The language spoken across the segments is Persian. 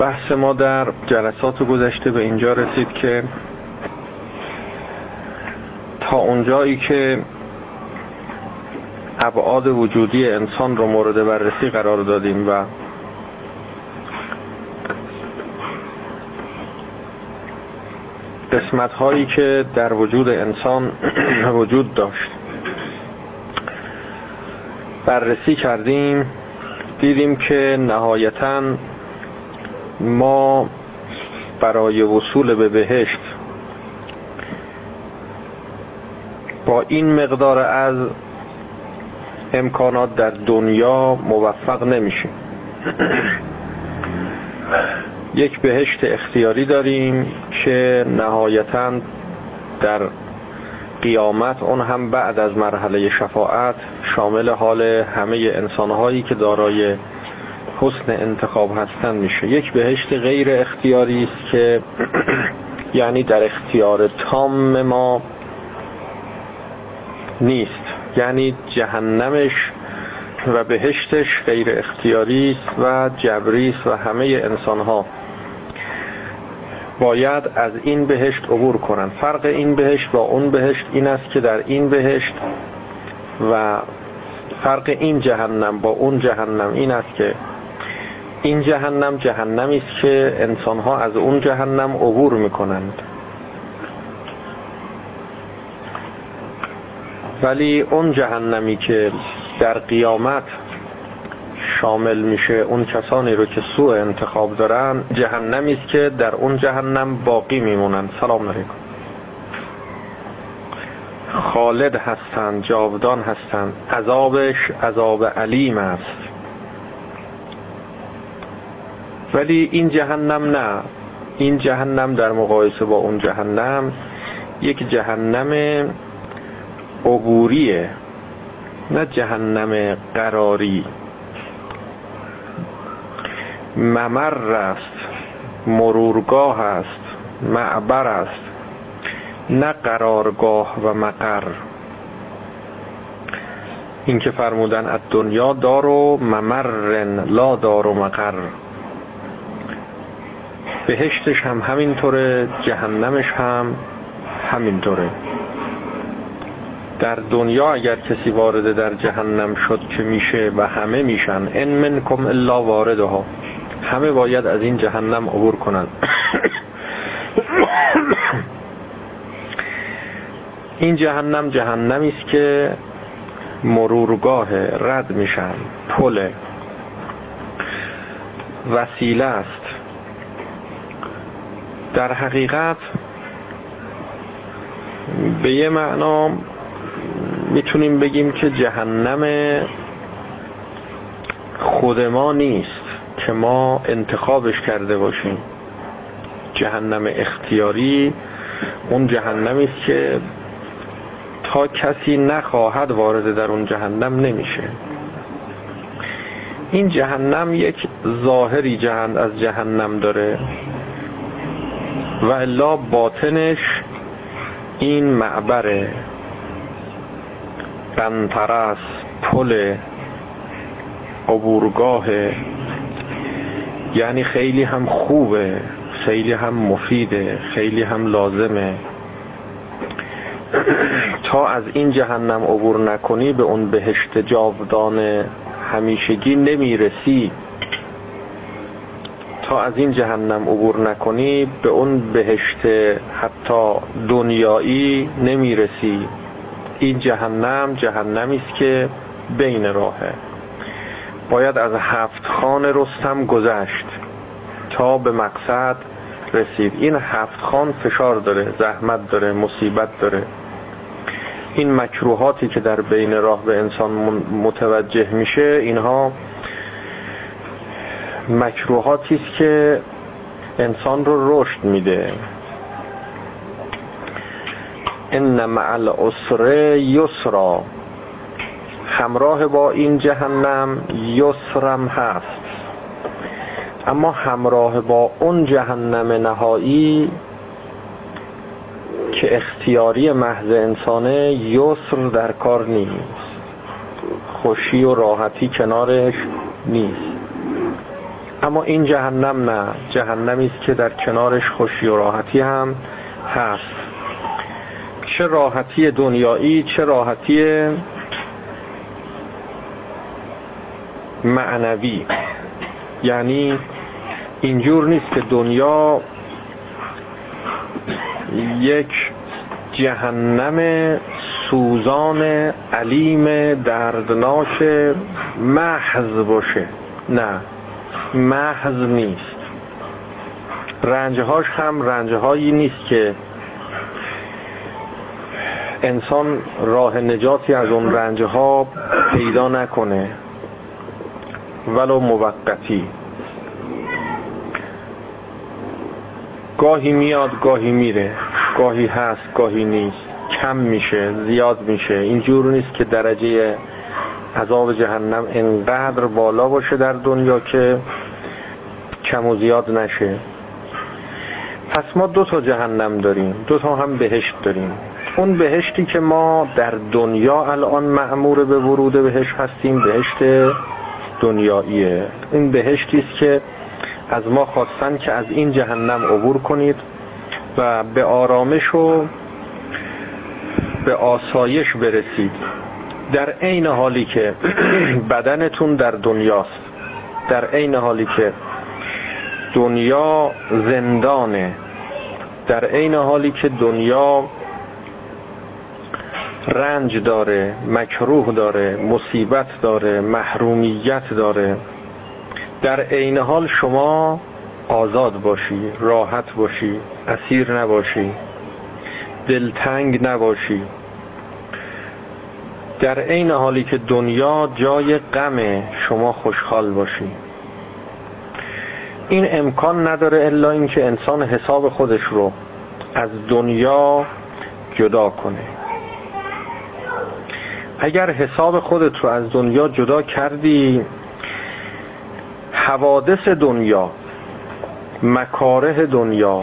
بحث ما در جلسات گذشته به اینجا رسید که تا اونجایی که ابعاد وجودی انسان رو مورد بررسی قرار دادیم و قسمت هایی که در وجود انسان وجود داشت بررسی کردیم دیدیم که نهایتا ما برای وصول به بهشت با این مقدار از امکانات در دنیا موفق نمیشیم. یک بهشت اختیاری داریم که نهایتا در قیامت اون هم بعد از مرحله شفاعت شامل حال همه انسانهایی که دارای حسن انتخاب هستن میشه. یک بهشت غیر اختیاری است که یعنی در اختیار تام ما نیست. یعنی جهنمش و بهشتش غیر اختیاری است و جبری است و همه انسان ها باید از این بهشت عبور کنند فرق این بهشت با اون بهشت این است که در این بهشت و فرق این جهنم با اون جهنم این است که این جهنم جهنمی است که انسان ها از اون جهنم عبور می‌کنند. ولی اون جهنمی که در قیامت شامل میشه اون کسانی رو که سوء انتخاب دارن جهنمی است که در اون جهنم باقی میمونن. سلام علیکم. خالد هستند جاودان هستند عذابش عذاب علیم است. ولی این جهنم نه. این جهنم در مقایسه با اون جهنم یک جهنم عبوریه نه جهنم قراری. ممر است مرورگاه است معبر است نه قرارگاه و مقر. این که فرمودن از دنیا دار و ممرن لا دار و مقر. بهشتش هم همینطوره جهنمش هم همینطوره. در دنیا اگر کسی وارد در جهنم شد که میشه و همه میشن ان منکم الا واردها. همه باید از این جهنم عبور کنند. این جهنم جهنمی است که مرورگاه رد میشن پل وسیله است. در حقیقت به یه معنا می‌تونیم بگیم که جهنم خود ما نیست که ما انتخابش کرده باشیم. جهنم اختیاری اون جهنمی است که تا کسی نخواهد وارد در اون جهنم نمیشه. این جهنم یک ظاهری جهند از جهنم داره. و الا باطنش این معبره قنطرس پل عبورگاه یعنی خیلی هم خوبه خیلی هم مفیده خیلی هم لازمه. تا از این جهنم عبور نکنی به اون بهشت جاودان همیشگی نمی‌رسی. تا از این جهنم عبور نکنی به اون بهشت حتی دنیایی نمی‌رسی. این جهنم جهنمی است که بین راهه. باید از هفت خان رستم گذشت تا به مقصد رسید. این هفت خان فشار داره زحمت داره مصیبت داره. این مکروهاتی که در بین راه به انسان متوجه میشه اینها مکروهاتی است که انسان رو رشد میده. ان مع العسر یسرا. همراه با این جهنم یسرم هست. اما همراه با اون جهنم نهایی که اختیاری محض انسانه یسر در کار نیست. خوشی و راحتی کنارش نیست. اما این جهنم نه. جهنمی است که در کنارش خوشی و راحتی هم هست. چه راحتی دنیایی چه راحتی معنوی. یعنی اینجور نیست که دنیا یک جهنم سوزان علیم دردناک محض باشه. نه. محض نیست. رنجهاش هم رنجهایی نیست که انسان راه نجاتی از اون رنجها پیدا نکنه. ولو موقتی. گاهی میاد گاهی میره. گاهی هست گاهی نیست. کم میشه زیاد میشه. اینجور نیست که درجه عذاب جهنم انقدر بالا باشه در دنیا که کم و زیاد نشه. پس ما دو تا جهنم داریم دو تا هم بهشت داریم. اون بهشتی که ما در دنیا الان معمور به ورود بهش هستیم بهشت دنیاییه. این بهشتی است که از ما خواستن که از این جهنم عبور کنید و به آرامش و به آسایش برسید. در عین حالی که بدنتون در دنیاست در عین حالی که دنیا زندانه در عین حالی که دنیا رنج داره مکروه داره مصیبت داره محرومیت داره. در عین حال شما آزاد باشی راحت باشی اسیر نباشی دلتنگ نباشی. در عین حالی که دنیا جای غم شما خوشحال باشی. این امکان نداره الا اینکه انسان حساب خودش رو از دنیا جدا کنه. اگر حساب خودت رو از دنیا جدا کردی حوادث دنیا مکاره دنیا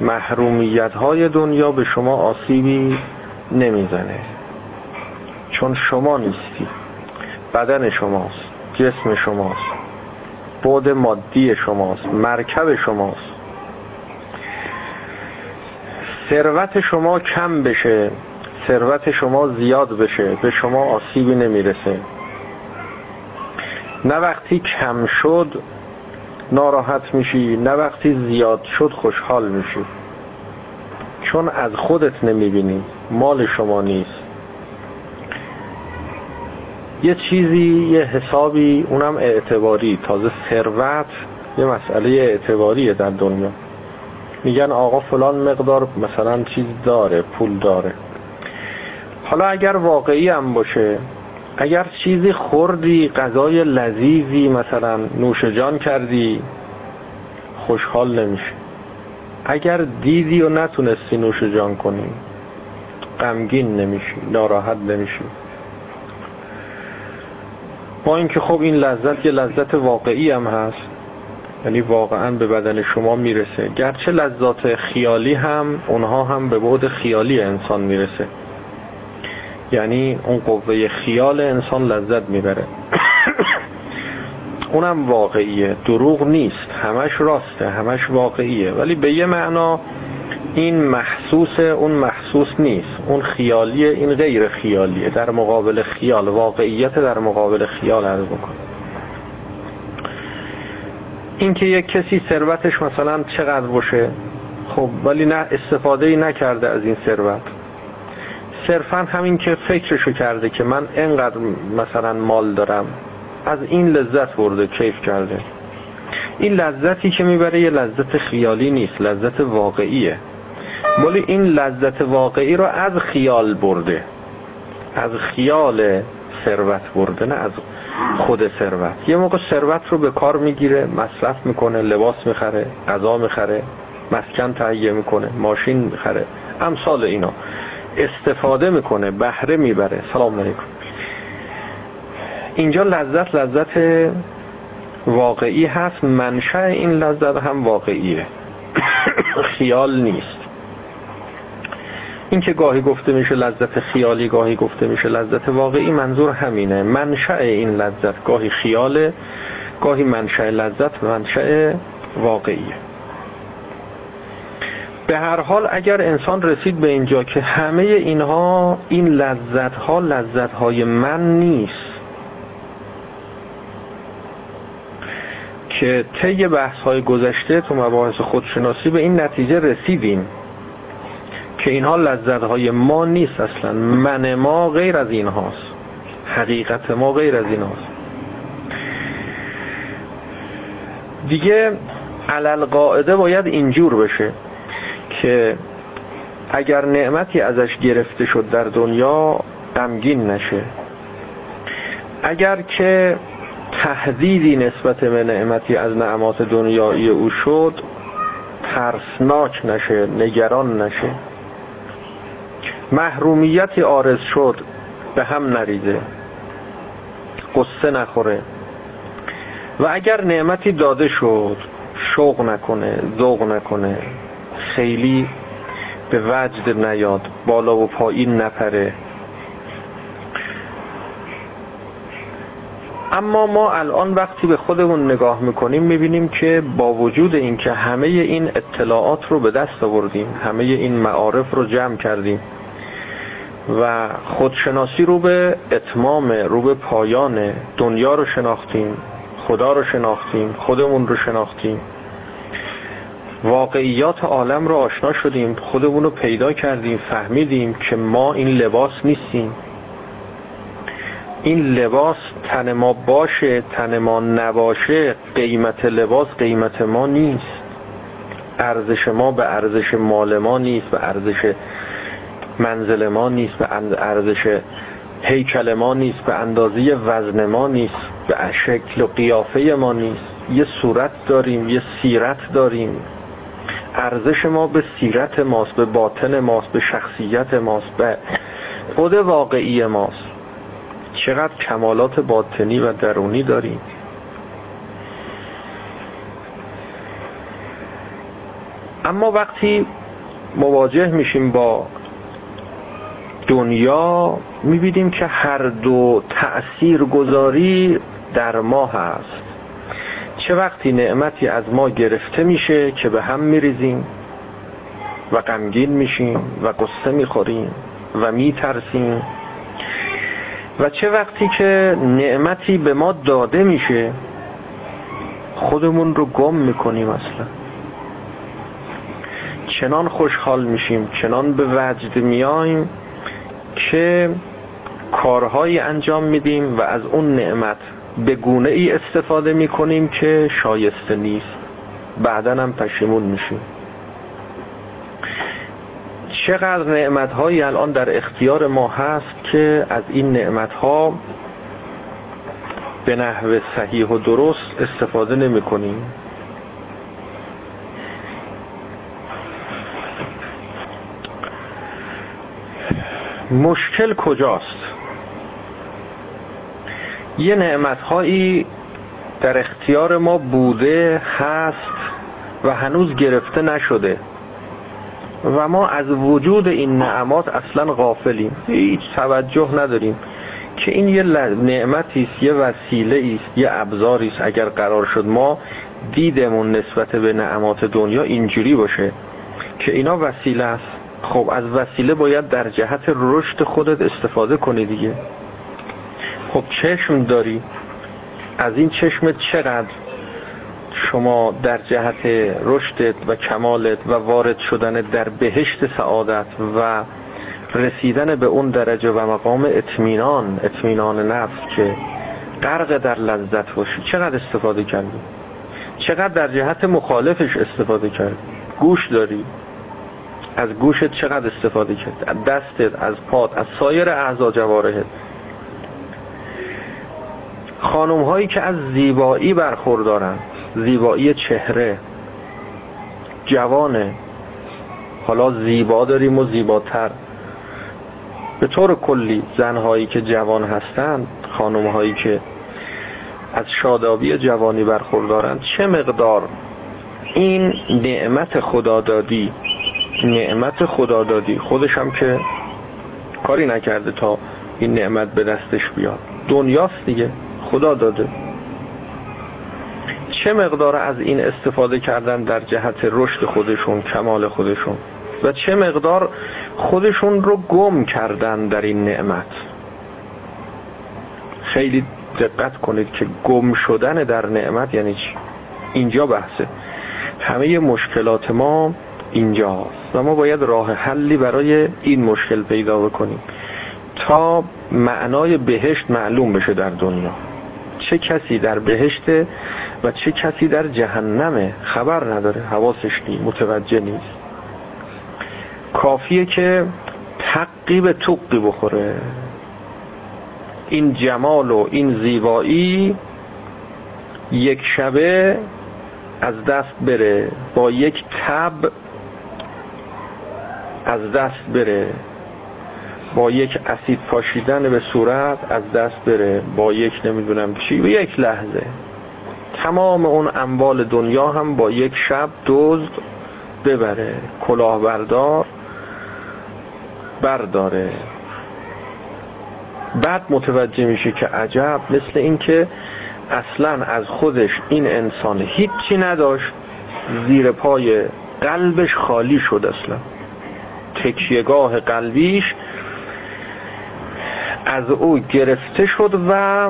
محرومیت های دنیا به شما آسیبی نمی‌زنه. چون شما نیستی. بدن شماست جسم شماست بود مادی شماست مرکب شماست. ثروت شما کم بشه ثروت شما زیاد بشه به شما آسیبی نمی‌رسه. نه وقتی کم شد ناراحت میشی نه وقتی زیاد شد خوشحال میشی. چون از خودت نمی‌بینی مال شما نیست. یه چیزی یه حسابی اونم اعتباری. تازه ثروت یه مسئله اعتباریه در دنیا. میگن آقا فلان مقدار مثلا چیز داره پول داره. حالا اگر واقعی هم باشه اگر چیزی خوردی غذای لذیذی مثلا نوش جان کردی خوشحال نمیشه اگر دیدی و نتونستی نوش جان کنی غمگین نمیشی ناراحت نمیشی. با اینکه خب این لذت یه لذت واقعی هم هست یعنی واقعا به بدن شما می‌رسه. گرچه لذات خیالی هم اونها هم به بعد خیالی انسان می‌رسه. یعنی اون قوه خیال انسان لذت می‌بره. اونم واقعیه. دروغ نیست. همش راسته همش واقعیه. ولی به یه معنا این محسوس اون محسوس نیست. اون خیالیه این غیر خیالیه. در مقابل خیال واقعیت در مقابل خیال عرض این که یک کسی ثروتش مثلا چقدر باشه؟ خب ولی نه استفاده ای نکرده از این ثروت. صرفا همین که فکرشو کرده که من انقدر مثلا مال دارم از این لذت برده کیف کرده. این لذتی که می‌بره یه لذت خیالی نیست لذت واقعیه. ولی این لذت واقعی رو از خیال برده. از خیال ثروت برده نه از خود ثروت. یه موقع ثروت رو به کار می‌گیره مصرف می‌کنه لباس می‌خره غذا می‌خره مسکن تهیه می‌کنه ماشین می‌خره. امثال اینا. استفاده می‌کنه بهره می‌بره. سلام علیکم. اینجا لذت لذت واقعی هست منشأ این لذت هم واقعیه. خیال نیست. این که گاهی گفته میشه لذت خیالی گاهی گفته میشه لذت واقعی منظور همینه. منشأ این لذت گاهی خیاله گاهی منشأ لذت منشأ واقعیه. به هر حال اگر انسان رسید به اینجا که همه اینها این لذت ها لذت های من نیست که طی بحث های گذشته تو مباحث خودشناسی به این نتیجه رسیدیم که اینها لذت های ما نیست اصلا. من ما غیر از این هاست حقیقت ما غیر از این هاست دیگه علل قاعده باید اینجور بشه که اگر نعمتی ازش گرفته شد در دنیا غمگین نشه. اگر که تهدیدی نسبت به نعمتی از نعمات دنیایی او شد ترسناک نشه نگران نشه. محرومیتی آرز شد به هم نریزه. قصه نخوره. و اگر نعمتی داده شد شوق نکنه ذوق نکنه. خیلی به وجد نیاد بالا و پایین نپره. اما ما الان وقتی به خودمون نگاه می‌کنیم می‌بینیم که با وجود اینکه همه این اطلاعات رو به دست آوردیم همه این معارف رو جمع کردیم و خودشناسی رو به اتمام رو به پایان دنیا رو شناختیم خدا رو شناختیم خودمون رو شناختیم. واقعیات عالم رو آشنا شدیم خودمون رو پیدا کردیم فهمیدیم که ما این لباس نیستیم. این لباس تن ما باشه تن ما نباشه قیمت لباس قیمت ما نیست. ارزش ما به ارزش مال ما نیست به ارزش منزل ما نیست به ارزش هیکل ما نیست به اندازه وزن ما نیست به شکل و قیافه ما نیست. یه صورت داریم یه سیرت داریم. ارزش ما به سیرت ماست به باطن ماست به شخصیت ماست به خود واقعی ماست. چقدر کمالات باطنی و درونی داریم. اما وقتی مواجه میشیم با دنیا می‌بینیم که هر دو تأثیر گذاری در ما هست. چه وقتی نعمتی از ما گرفته میشه که به هم میریزیم و غمگین میشیم و قصه می‌خوریم و میترسیم. و چه وقتی که نعمتی به ما داده میشه خودمون رو گم می‌کنیم اصلا. چنان خوشحال میشیم چنان به وجد میایم که کارهایی انجام میدیم و از اون نعمت به گونه ای استفاده می‌کنیم که شایسته نیست. بعدا هم پشیمون میشیم. چقدر نعمت هایی الان در اختیار ما هست که از این نعمت ها به نحو صحیح و درست استفاده نمی کنیم؟ مشکل کجاست؟ یه نعمت هایی در اختیار ما بوده هست و هنوز گرفته نشده. و ما از وجود این نعمات اصلا غافلیم. هیچ توجه نداریم که این یه نعمتی است یه وسیله است یه ابزاری است اگر قرار شد ما دیدمون نسبت به نعمات دنیا اینجوری باشه که اینا وسیله است. خب از وسیله باید در جهت رشد خودت استفاده کنی دیگه. خب چشم داری. از این چشمت چقدر شما در جهت رشدت و کمالت و وارد شدن در بهشت سعادت و رسیدن به اون درجه و مقام اطمینان اطمینان نفس که غرق در لذت باشی چقدر استفاده کردی؟ چقدر در جهت مخالفش استفاده کردی؟ گوش داری؟ از گوشت چقدر استفاده کرد از دستت از پات از سایر اعضا جوارحت. خانم هایی که از زیبایی برخوردارن زیبایی چهره. جوانه. حالا زیبا داریم و زیباتر. به طور کلی زنهایی که جوان هستند خانمهایی که از شادابی جوانی برخوردارند چه مقدار این نعمت خدادادی نعمت خدادادی خودش هم که کاری نکرده تا این نعمت به دستش بیاد. دنیاست دیگه. خدا داده. چه مقدار از این استفاده کردن در جهت رشد خودشون کمال خودشون؟ و چه مقدار خودشون رو گم کردن در این نعمت؟ خیلی دقت کنید که گم شدن در نعمت یعنی چی؟ اینجا بحثه. همه مشکلات ما اینجاست و ما باید راه حلی برای این مشکل پیدا بکنیم تا معنای بهشت معلوم بشه در دنیا. چه کسی در بهشته و چه کسی در جهنمه خبر نداره حواسش نیست متوجه نیست. کافیه که تقی به توقی بخوره. این جمال و این زیبایی یک شبه از دست بره با یک تب از دست بره. با یک اسید پاشیدن به صورت از دست بره با یک نمی‌دونم چی به یک لحظه. تمام اون اموال دنیا هم با یک شب دزد ببره کلاهبردار برداره. بعد متوجه میشه که عجب مثل اینکه اصلا از خودش این انسان هیچی نداشت زیر پای قلبش خالی شد اصلا. تکیهگاه قلبیش از او گرفته شد و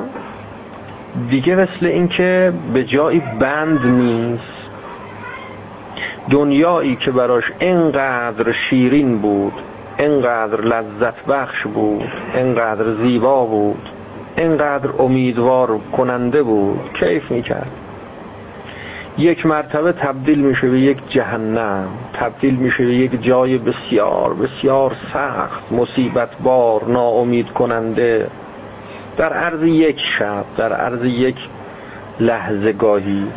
دیگه مثل اینکه به جایی بند نیست. دنیایی که براش اینقدر شیرین بود اینقدر لذت بخش بود اینقدر زیبا بود اینقدر امیدوار کننده بود. کیف می‌کرد؟ یک مرتبه تبدیل میشه به یک جهنم تبدیل میشه به یک جای بسیار بسیار سخت مصیبت بار ناامید کننده در عرض یک شب در عرض یک لحظه گاهی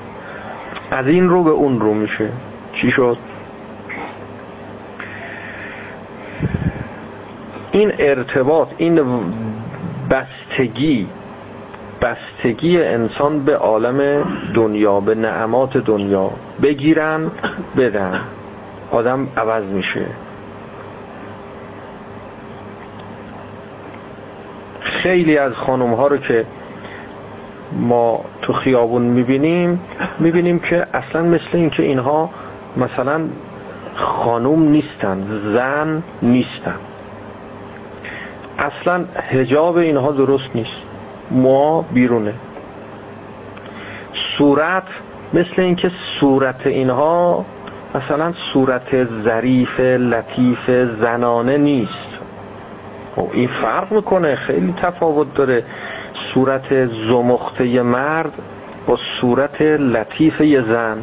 از این رو به اون رو میشه. چی شد؟ این ارتباط این بستگی بستگی انسان به عالم دنیا به نعمات دنیا بگیرن بدن. آدم عوض میشه. خیلی از خانم ها رو که ما تو خیابون می‌بینیم می‌بینیم که اصلا مثل اینکه اینها مثلا خانوم نیستن زن نیستن. اصلا هجاب اینها درست نیست. ما بیرونه. صورت مثل اینکه صورت اینها مثلا صورت ظریف لطیف زنانه نیست. خب این فرق می‌کنه خیلی تفاوت داره. صورت زمخته مرد با صورت لطیف یه زن.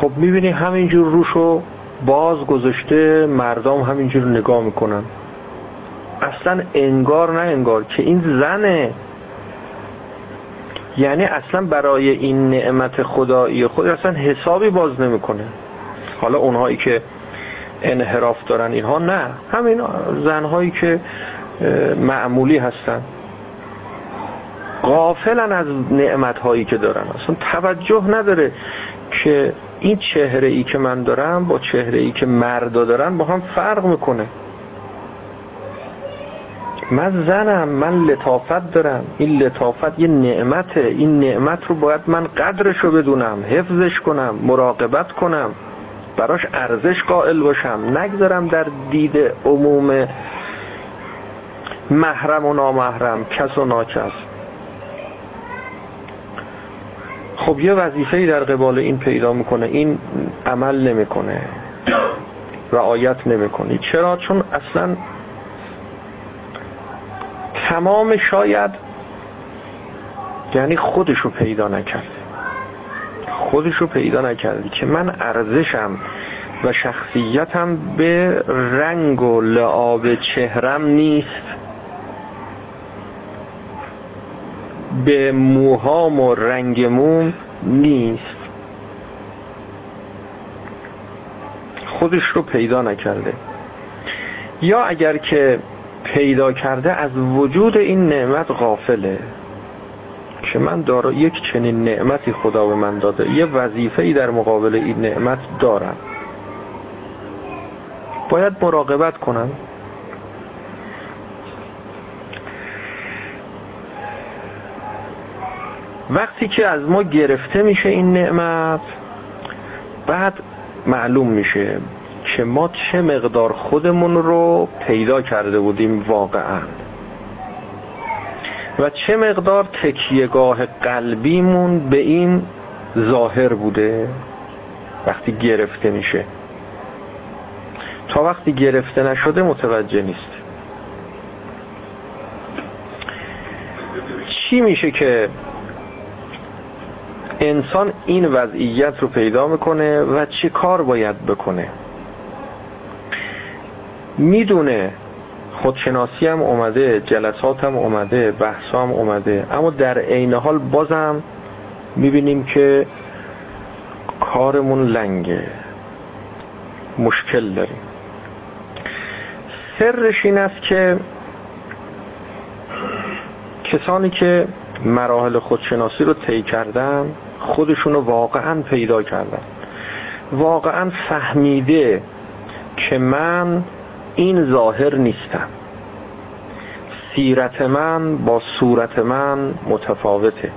خب می‌بینی همینجور روشو باز گذاشته مردم همینجور نگاه می‌کنن. اصلا انگار نه انگار که این زنه. یعنی اصلا برای این نعمت خدایی خود اصلا حسابی باز نمی‌کنه. حالا اونهایی که انحراف دارن اینها نه. همین زنهایی که معمولی هستن. غافلن از نعمت هایی که دارن. اصلا توجه نداره که این چهره ای که من دارم با چهره ای که مردا دارن با هم فرق می‌کنه. من زنم من لطافت دارم. این لطافت یه نعمته. این نعمت رو باید من قدرش رو بدونم حفظش کنم مراقبت کنم. براش ارزش قائل باشم. نگذارم در دید عموم محرم و نامحرم کس و ناکس. خب یه وظیفه در قبال این پیدا می‌کنه. این عمل نمی‌کنه. رعایت نمی‌کنه. چرا؟ چون اصلا تمام شاید یعنی خودشو پیدا نکرد. خودشو پیدا نکردی که من ارزشم و شخصیتم به رنگ و لعاب چهرم نیست. به موهام و رنگ موم نیست. خودش رو پیدا نکرده. یا اگر که پیدا کرده از وجود این نعمت غافله. که من دارا یک چنین نعمتی خدا به من داده. یه وظیفه ای در مقابل این نعمت دارم. باید مراقبت کنم. وقتی که از ما گرفته میشه این نعمت بعد معلوم میشه که ما چه مقدار خودمون رو پیدا کرده بودیم واقعا. و چه مقدار تکیهگاه قلبیمون به این ظاهر بوده؟ وقتی گرفته میشه. تا وقتی گرفته نشده متوجه نیست. چی میشه که انسان این وضعیت رو پیدا می‌کنه و چه کار باید بکنه؟ می‌دونه. خودشناسی هم اومده جلسات هم اومده بحث هم اومده. اما در عین حال بازم می‌بینیم که کارمون لنگه. مشکل داریم. سرش این است که کسانی که مراحل خودشناسی رو طی کردن خودشون رو واقعا پیدا کردن. واقعا فهمیده که من این ظاهر نیستم. سیرت من با صورت من متفاوته.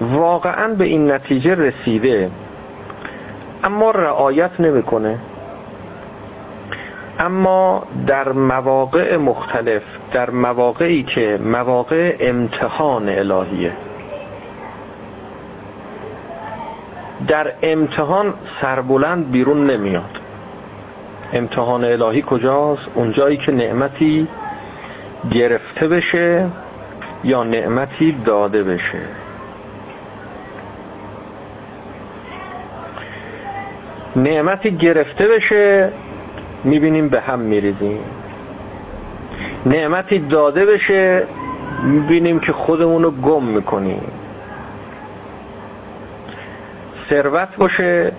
واقعا به این نتیجه رسیده اما رعایت نمی‌کنه. اما در مواقع مختلف در مواقعی که مواقع امتحان الهیه. در امتحان سربلند بیرون نمیاد. امتحان الهی کجاست؟ اونجایی که نعمتی گرفته بشه یا نعمتی داده بشه. نعمتی گرفته بشه می‌بینیم به هم میریزیم. نعمتی داده بشه می‌بینیم که خودمون رو گم می‌کنیم. ثروت باشه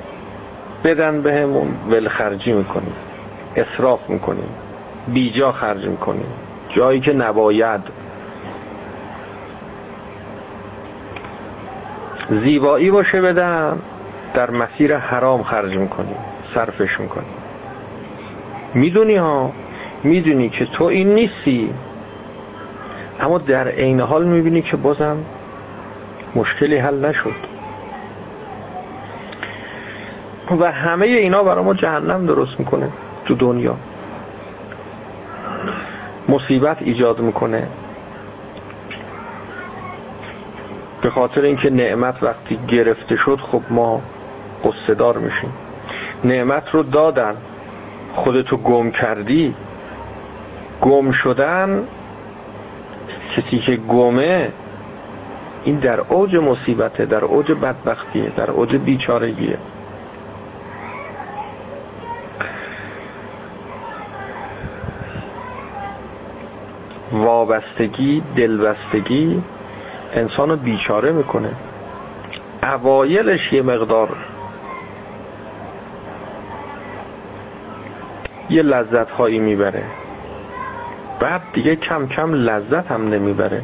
بدن بهمون ولخرجی می‌کنیم اصراف می‌کنیم بیجا خرج می‌کنیم جایی که نباید. زیبایی باشه بدن در مسیر حرام خرج می‌کنیم صرفش می‌کنیم. می‌دونی ها؟ می‌دونی که تو این نیستی. اما در عین حال می‌بینی که بازم مشکلی حل نشد. و همه اینا برای ما جهنم درست می‌کنه تو دنیا. مصیبت ایجاد می‌کنه. به خاطر اینکه نعمت وقتی گرفته شد خب ما قصدار میشیم. نعمت رو دادن. خودتو گم کردی. گم شدن کسی که گمه این در اوج مصیبته در اوج بدبختیه در اوج بیچارگیه. وابستگی دلبستگی انسان بیچاره می‌کنه. اوایلش یه مقدار یه لذت هایی می‌بره. بعد دیگه کم کم لذت هم نمی‌بره.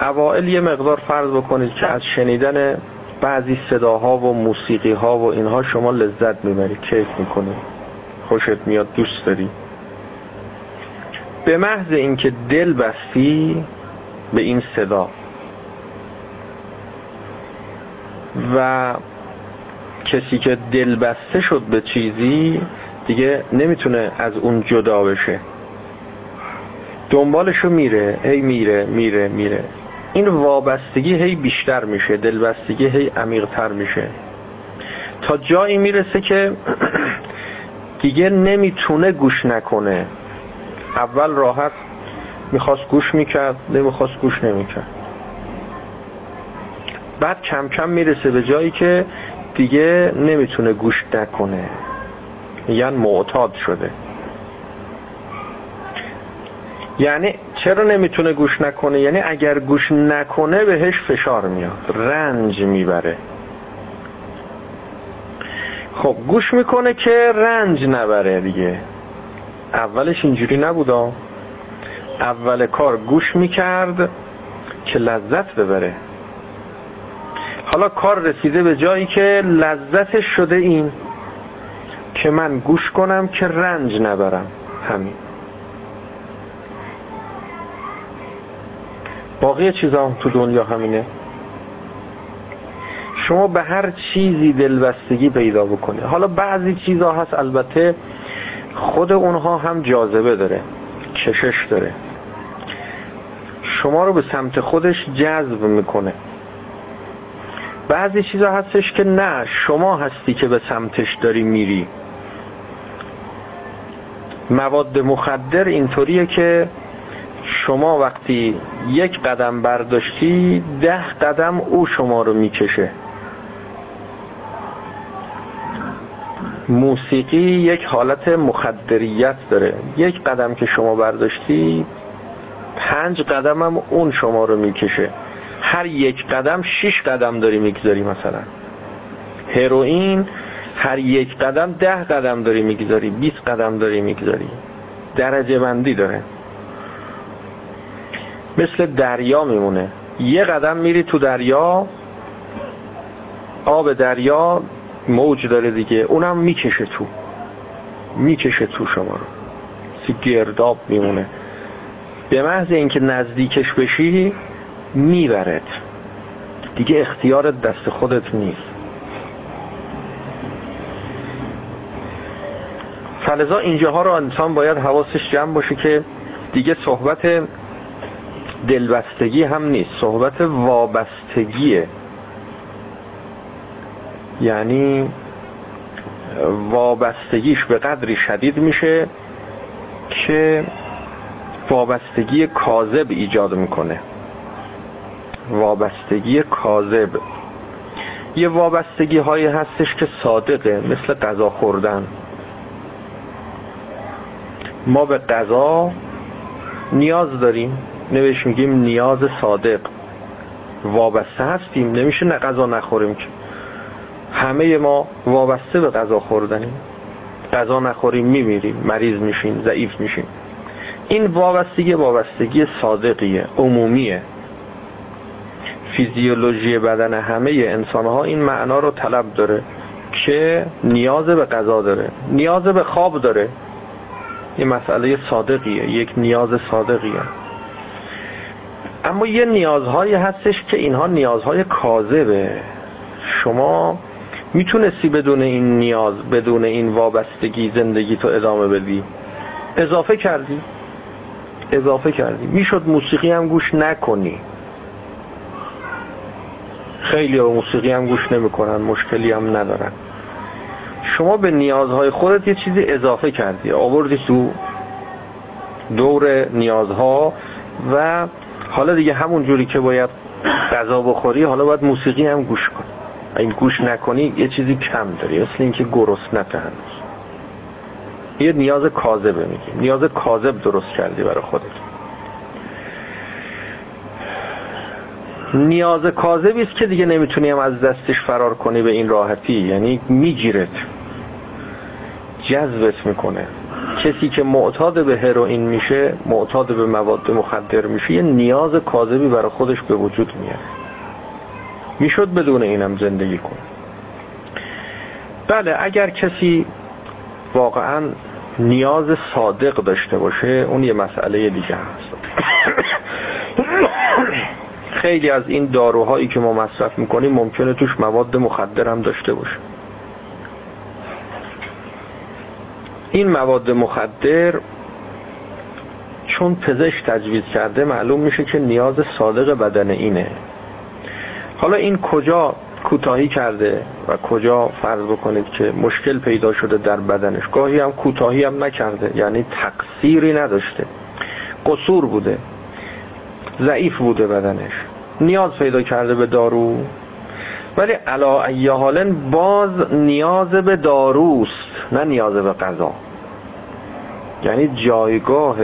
اوائل یه مقدار فرض بکنید که از شنیدن بعضی صداها و موسیقی ها و اینها شما لذت می‌بری کیف می‌کنی خوشت میاد دوست داری. به محض اینکه دل بستی به این صدا. و کسی که دل بسته شد به چیزی دیگه نمی‌تونه از اون جدا بشه. دنبالشو میره هی میره میره میره. این وابستگی هی بیشتر میشه دلبستگی هی عمیقتر میشه. تا جایی می‌رسه که دیگه نمی‌تونه گوش نکنه. اول راحت می‌خواست گوش می‌کرد نمی‌خواست گوش نمی‌کرد. بعد کم کم می‌رسه به جایی که دیگه نمی‌تونه گوش نکنه. میگن معتاد شده. یعنی چرا نمی‌تونه گوش نکنه؟ یعنی اگر گوش نکنه بهش فشار میاد. رنج می‌بره. خب گوش می‌کنه که رنج نبره دیگه. اولش اینجوری نبودا اول کار گوش می‌کرد که لذت ببره. حالا کار رسیده به جایی که لذتش شده این که من گوش کنم که رنج نبرم. همین. باقی چیزا تو دنیا همینه؟ شما به هر چیزی دلبستگی پیدا بکنه حالا بعضی چیزا هست البته خود اونها هم جاذبه داره کشش داره. شما رو به سمت خودش جذب می‌کنه. بعضی چیزا هستش که نه شما هستی که به سمتش داری میری. مواد مخدر اینطوریه که شما وقتی یک قدم برداشتی ده قدم او شما رو می‌کشه. موسیقی یک حالت مخدریت داره. یک قدم که شما برداشتی پنج قدم هم اون شما رو می‌کشه. هر یک قدم شش قدم داری می‌گذاری مثلا. هروئین هر یک قدم ده قدم داری می‌گذاری 20 قدم داری می‌گذاری. درجه بندی داره. مثل دریا میمونه. یه قدم میری تو دریا آب دریا موج داره دیگه. اونم می‌کشه تو. می‌کشه تو شما رو. گرداب میمونه. به محض اینکه نزدیکش بشی می‌برد. دیگه اختیار دست خودت نیست. فلزا اینجاها رو انسان باید حواسش جمع باشه که دیگه صحبت دلبستگی هم نیست. صحبت وابستگیه. یعنی وابستگیش به قدری شدید میشه که وابستگی کاذب ایجاد می‌کنه. وابستگی کاذب. یه وابستگی هایی هستش که صادقه مثل غذا خوردن. ما به غذا نیاز داریم. نوش میگیم نیاز صادق. وابسته هستیم. نمیشه نه غذا نخوریم که. همه ما وابسته به غذا خوردنیم. غذا نخوریم میمیریم مریض میشیم ضعیف میشیم. این وابستگی وابستگی صادقیه عمومیه. فیزیولوژی بدن همه انسان ها این معنا رو طلب داره که نیاز به غذا داره نیاز به خواب داره. این مسئله صادقیه یک نیاز صادقیه. اما یه نیازهایی هستش که اینها نیازهای کاذبه. شما می‌تونستی بدون این نیاز بدون این وابستگی زندگی تو ادامه بدی؟ اضافه کردی. اضافه کردی. می‌شد موسیقی هم گوش نکنی. خیلی موسیقی هم گوش نمی‌کنن مشکلی هم ندارن. شما به نیازهای خودت یه چیزی اضافه کردی. آوردی تو دور نیازها و حالا دیگه همون جوری که باید غذا بخوری حالا باید موسیقی هم گوش کنی. این گوش نکنی یه چیزی کم داری. مثل اینکه گرسنت هنوز. یه نیاز کاذبه میگی نیاز کاذب درست کردی برای خودت. نیاز کاذبی است که دیگه نمی‌تونی از دستش فرار کنی به این راحتی. یعنی میگیرت. جذبت می‌کنه. کسی که معتاد به هروئین میشه معتاد به مواد مخدر میشه یه نیاز کاذبی برای خودش به وجود میاره. می‌شد بدون اینم زندگی کن. بله اگر کسی واقعا نیاز صادق داشته باشه اون یه مسئله دیگه هست. خیلی از این داروهایی که ما مصرف می‌کنیم ممکنه توش مواد مخدر هم داشته باشه. این مواد مخدر چون پزشک تجویز کرده معلوم میشه که نیاز صادق بدن اینه. حالا این کجا کوتاهی کرده و کجا فرض بکنید که مشکل پیدا شده در بدنش؟ گاهی هم کوتاهی هم نکرده یعنی تقصیری نداشته. قصور بوده ضعیف بوده بدنش. نیاز پیدا کرده به دارو. ولی علا حالا باز نیاز به داروست نه نیاز به غذا. یعنی جایگاه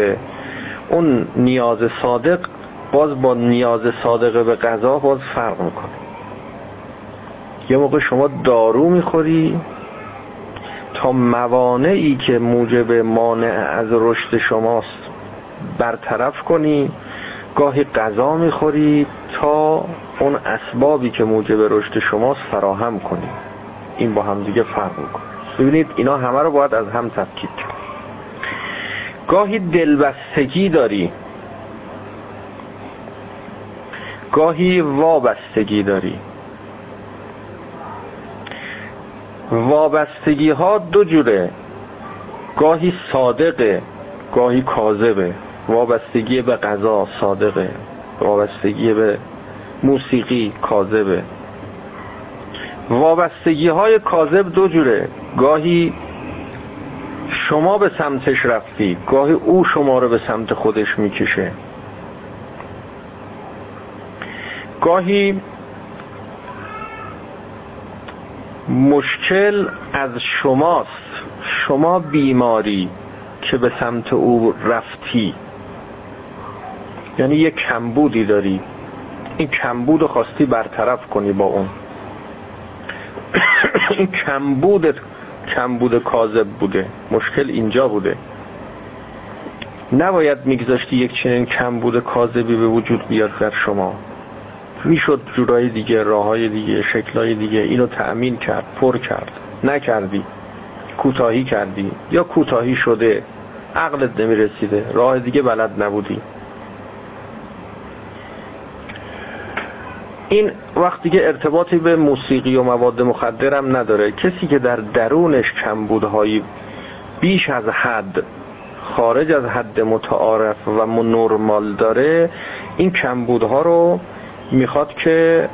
اون نیاز صادق باز با نیاز صادقه به غذا باز فرق می‌کنه. یه موقع شما دارو می‌خوری تا موانعی که موجب مانع از رشد شماست برطرف کنی گاهی غذا می‌خوری تا اون اسبابی که موجب رشد شماست فراهم کنی. این با هم دیگه فرق می‌کنه. ببینید اینا همه رو باید از هم تفکیک کرد گاهی دلبستگی داری. گاهی وابستگی داری. وابستگی ها دو جوره. گاهی صادقه گاهی کاذبه. وابستگی به غذا صادقه. وابستگی به موسیقی کاذبه. وابستگی های کاذب دو جوره. گاهی شما به سمتش رفتی گاهی او شما رو به سمت خودش می‌کشه. گاهی مشکل از شماست. شما بیماری که به سمت او رفتی. یعنی یک کمبودی داری. این کمبود رو خواستی برطرف کنی با اون. این کمبود کمبود کاذب بوده. مشکل اینجا بوده. نباید میگذاشتی یک چنین کمبود کاذبی به وجود بیاد در شما. می‌شد جورای دیگه راه های دیگه شکلهای دیگه اینو تأمین کرد پر کرد. نکردی. کوتاهی کردی. یا کوتاهی شده. عقلت نمی‌رسیده. راه دیگه بلد نبودی. این وقت دیگه ارتباطی به موسیقی و مواد مخدرم نداره. کسی که در درونش کمبودهایی بیش از حد خارج از حد متعارف و نرمال داره این کمبودها رو می‌خواد که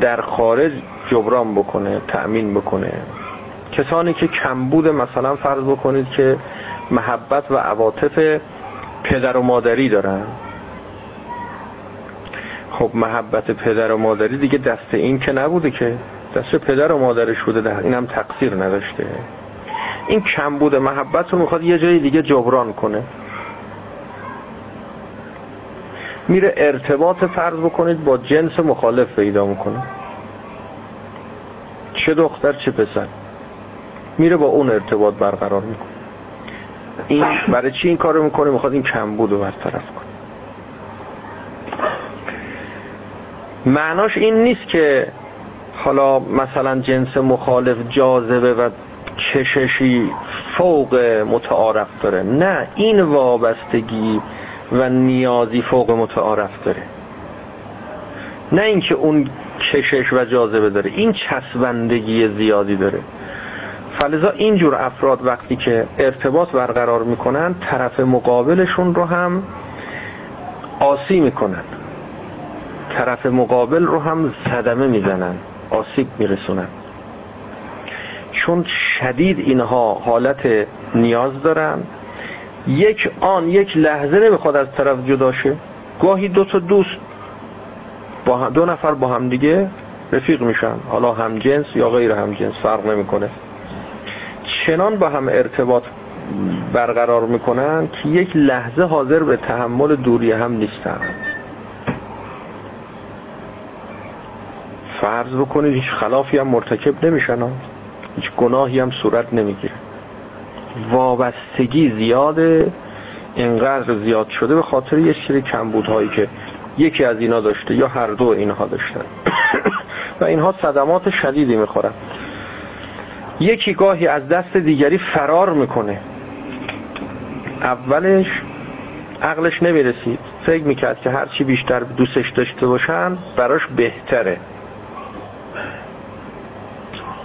در خارج جبران بکنه تأمین بکنه. کسانی که کمبود مثلا فرض بکنید که محبت و عواطف پدر و مادری دارن. خب محبت پدر و مادری دیگه دست این که نبوده که دست پدر و مادرش بوده ده اینم تقصیر نداشته. این کمبود محبت رو می‌خواد یه جای دیگه جبران کنه. میره ارتباط فرض بکنید با جنس مخالف پیدا می‌کنه. چه دختر چه پسر. میره با اون ارتباط برقرار می‌کنه. این برای چی این کارو می‌کنه؟ می‌خواد این کمبود رو برطرف کنه. معناش این نیست که حالا مثلا جنس مخالف جاذبه و کششی فوق متعارف داره. نه این وابستگی و نیازی فوق متعارف داره. نه اینکه اون کشش و جاذبه داره این چسبندگی زیادی داره. فلذا اینجور افراد وقتی که ارتباط برقرار می‌کنن طرف مقابلشون رو هم آسی می‌کنن. طرف مقابل رو هم صدمه می‌زنن آسیب میرسونن. چون شدید اینها حالت نیاز دارن یک آن یک لحظه نمی‌خواد از طرف جدا شه. گاهی دو تا دوست با دو نفر با هم دیگه رفیق میشن. حالا هم جنس یا غیر هم جنس فرق نمی‌کنه. چنان با هم ارتباط برقرار می‌کنن که یک لحظه حاضر به تحمل دوری هم نیستن. فرض بکنید هیچ خلافی هم مرتکب نمیشن. هیچ گناهی هم صورت نمی‌گیره. وابستگی زیاده اینقدر زیاد شده به خاطر یه سری کمبودهایی که یکی از اینا داشته یا هر دو اینها داشتن. و اینها صدمات شدیدی می‌خورن. یکی گاهی از دست دیگری فرار می‌کنه. اولش عقلش نمی‌رسید. فکر می‌کرد که هرچی بیشتر دوستش داشته باشن براش بهتره.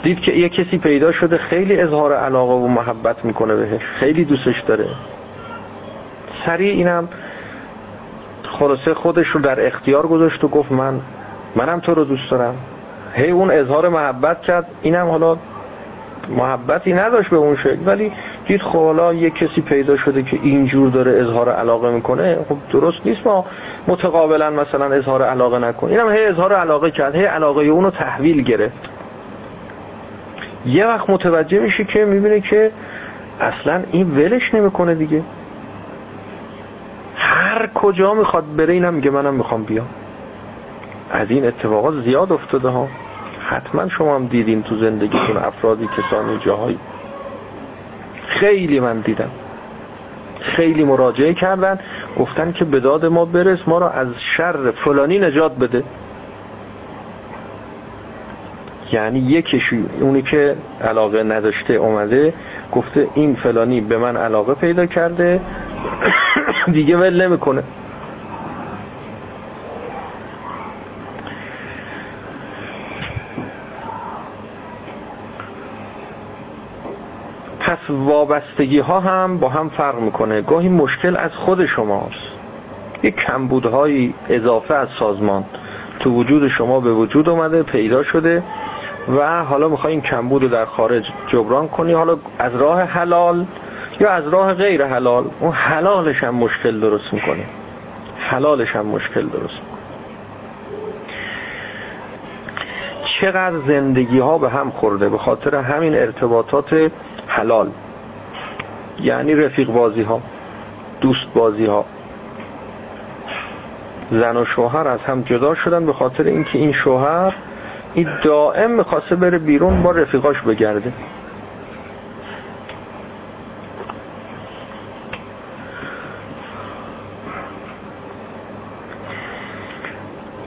دید که یه کسی پیدا شده خیلی اظهار علاقه و محبت می‌کنه بهش. خیلی دوستش داره. سریع اینم خلاصه خودش رو در اختیار گذاشت و گفت من منم تو رو دوست دارم. هی اون اظهار محبت کرد. اینم حالا محبتی نداشت به اون شکل. ولی دید خب حالا یه کسی پیدا شده که اینجور داره اظهار علاقه می‌کنه. خب درست نیست ما متقابلا مثلا اظهار علاقه نکنیم اینم هی اظهار علاقه کرد. هی علاقه اونو تحویل گرفت. یه وقت متوجه میشه که می‌بینه که اصلا این ولش نمی‌کنه دیگه. هر کجا می‌خواد بره اینم میگه منم می‌خوام بیام. از این اتفاقات زیاد افتاده ها. حتما شما هم دیدین تو زندگیتون افرادی کسانی جاهایی. خیلی من دیدم. خیلی مراجعه کردن. گفتن که به داد ما برس ما را از شر فلانی نجات بده. یعنی یکیش اونی که علاقه نداشته اومده گفته این فلانی به من علاقه پیدا کرده دیگه ول نمی‌کنه. پس وابستگی ها هم با هم فرق می‌کنه. گاهی مشکل از خود شماست. یک کمبودهای اضافه از سازمان. تو وجود شما به وجود اومده پیدا شده. و حالا می‌خوای این کمبود در خارج جبران کنی حالا از راه حلال یا از راه غیر حلال؟ اون حلالش هم مشکل درست می‌کنه. حلالش هم مشکل درست می‌کنه. چقدر زندگی ها به هم خورده؟ به خاطر همین ارتباطات حلال. یعنی رفیق بازی ها دوست بازی ها زن و شوهر از هم جدا شدن به خاطر اینکه این شوهر این دائم می‌خواسته بره بیرون با رفیقاش بگرده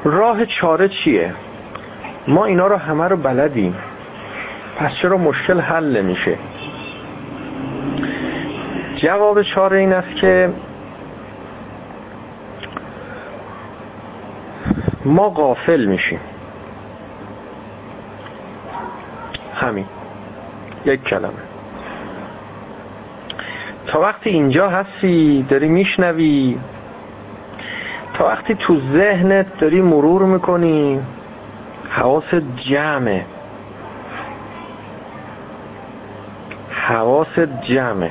راه چاره چیه؟ ما اینا رو همه رو بلدیم. پس چرا مشکل حل نمیشه؟ جواب چاره این است که ما غافل میشیم. همین. یک کلمه. تا وقتی اینجا هستی داری میشنوی. تا وقتی تو ذهنت داری مرور می‌کنی حواس جمعه. حواس جمعه.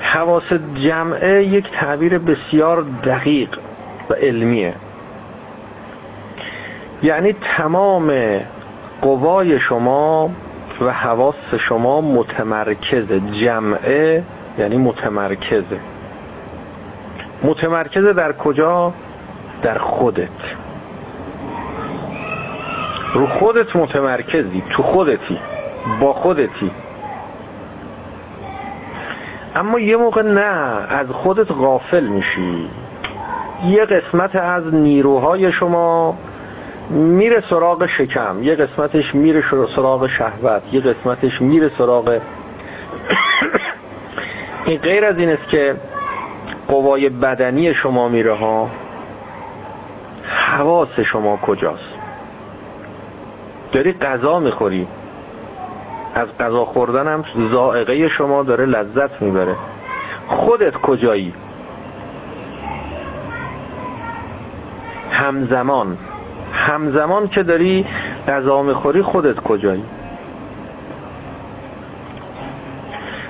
حواس جمعه یک تعبیر بسیار دقیق و علمیه. یعنی تمام قوای شما و حواس شما متمرکز جمعه یعنی متمرکزه متمرکزه در کجا؟ در خودت. رو خودت متمرکزی تو خودتی با خودتی. اما یه موقع نه از خودت غافل میشی. یه قسمت از نیروهای شما میره سراغ شکم. یه قسمتش میره سراغ شهوت. یه قسمتش میره سراغ این غیر از این است که قوای بدنی شما میره ها. حواس شما کجاست؟ داری غذا می‌خوری. از غذا خوردن هم زائقه شما داره لذت می‌بره. خودت کجایی؟ همزمان. همزمان که داری غذا می‌خوری خودت کجایی؟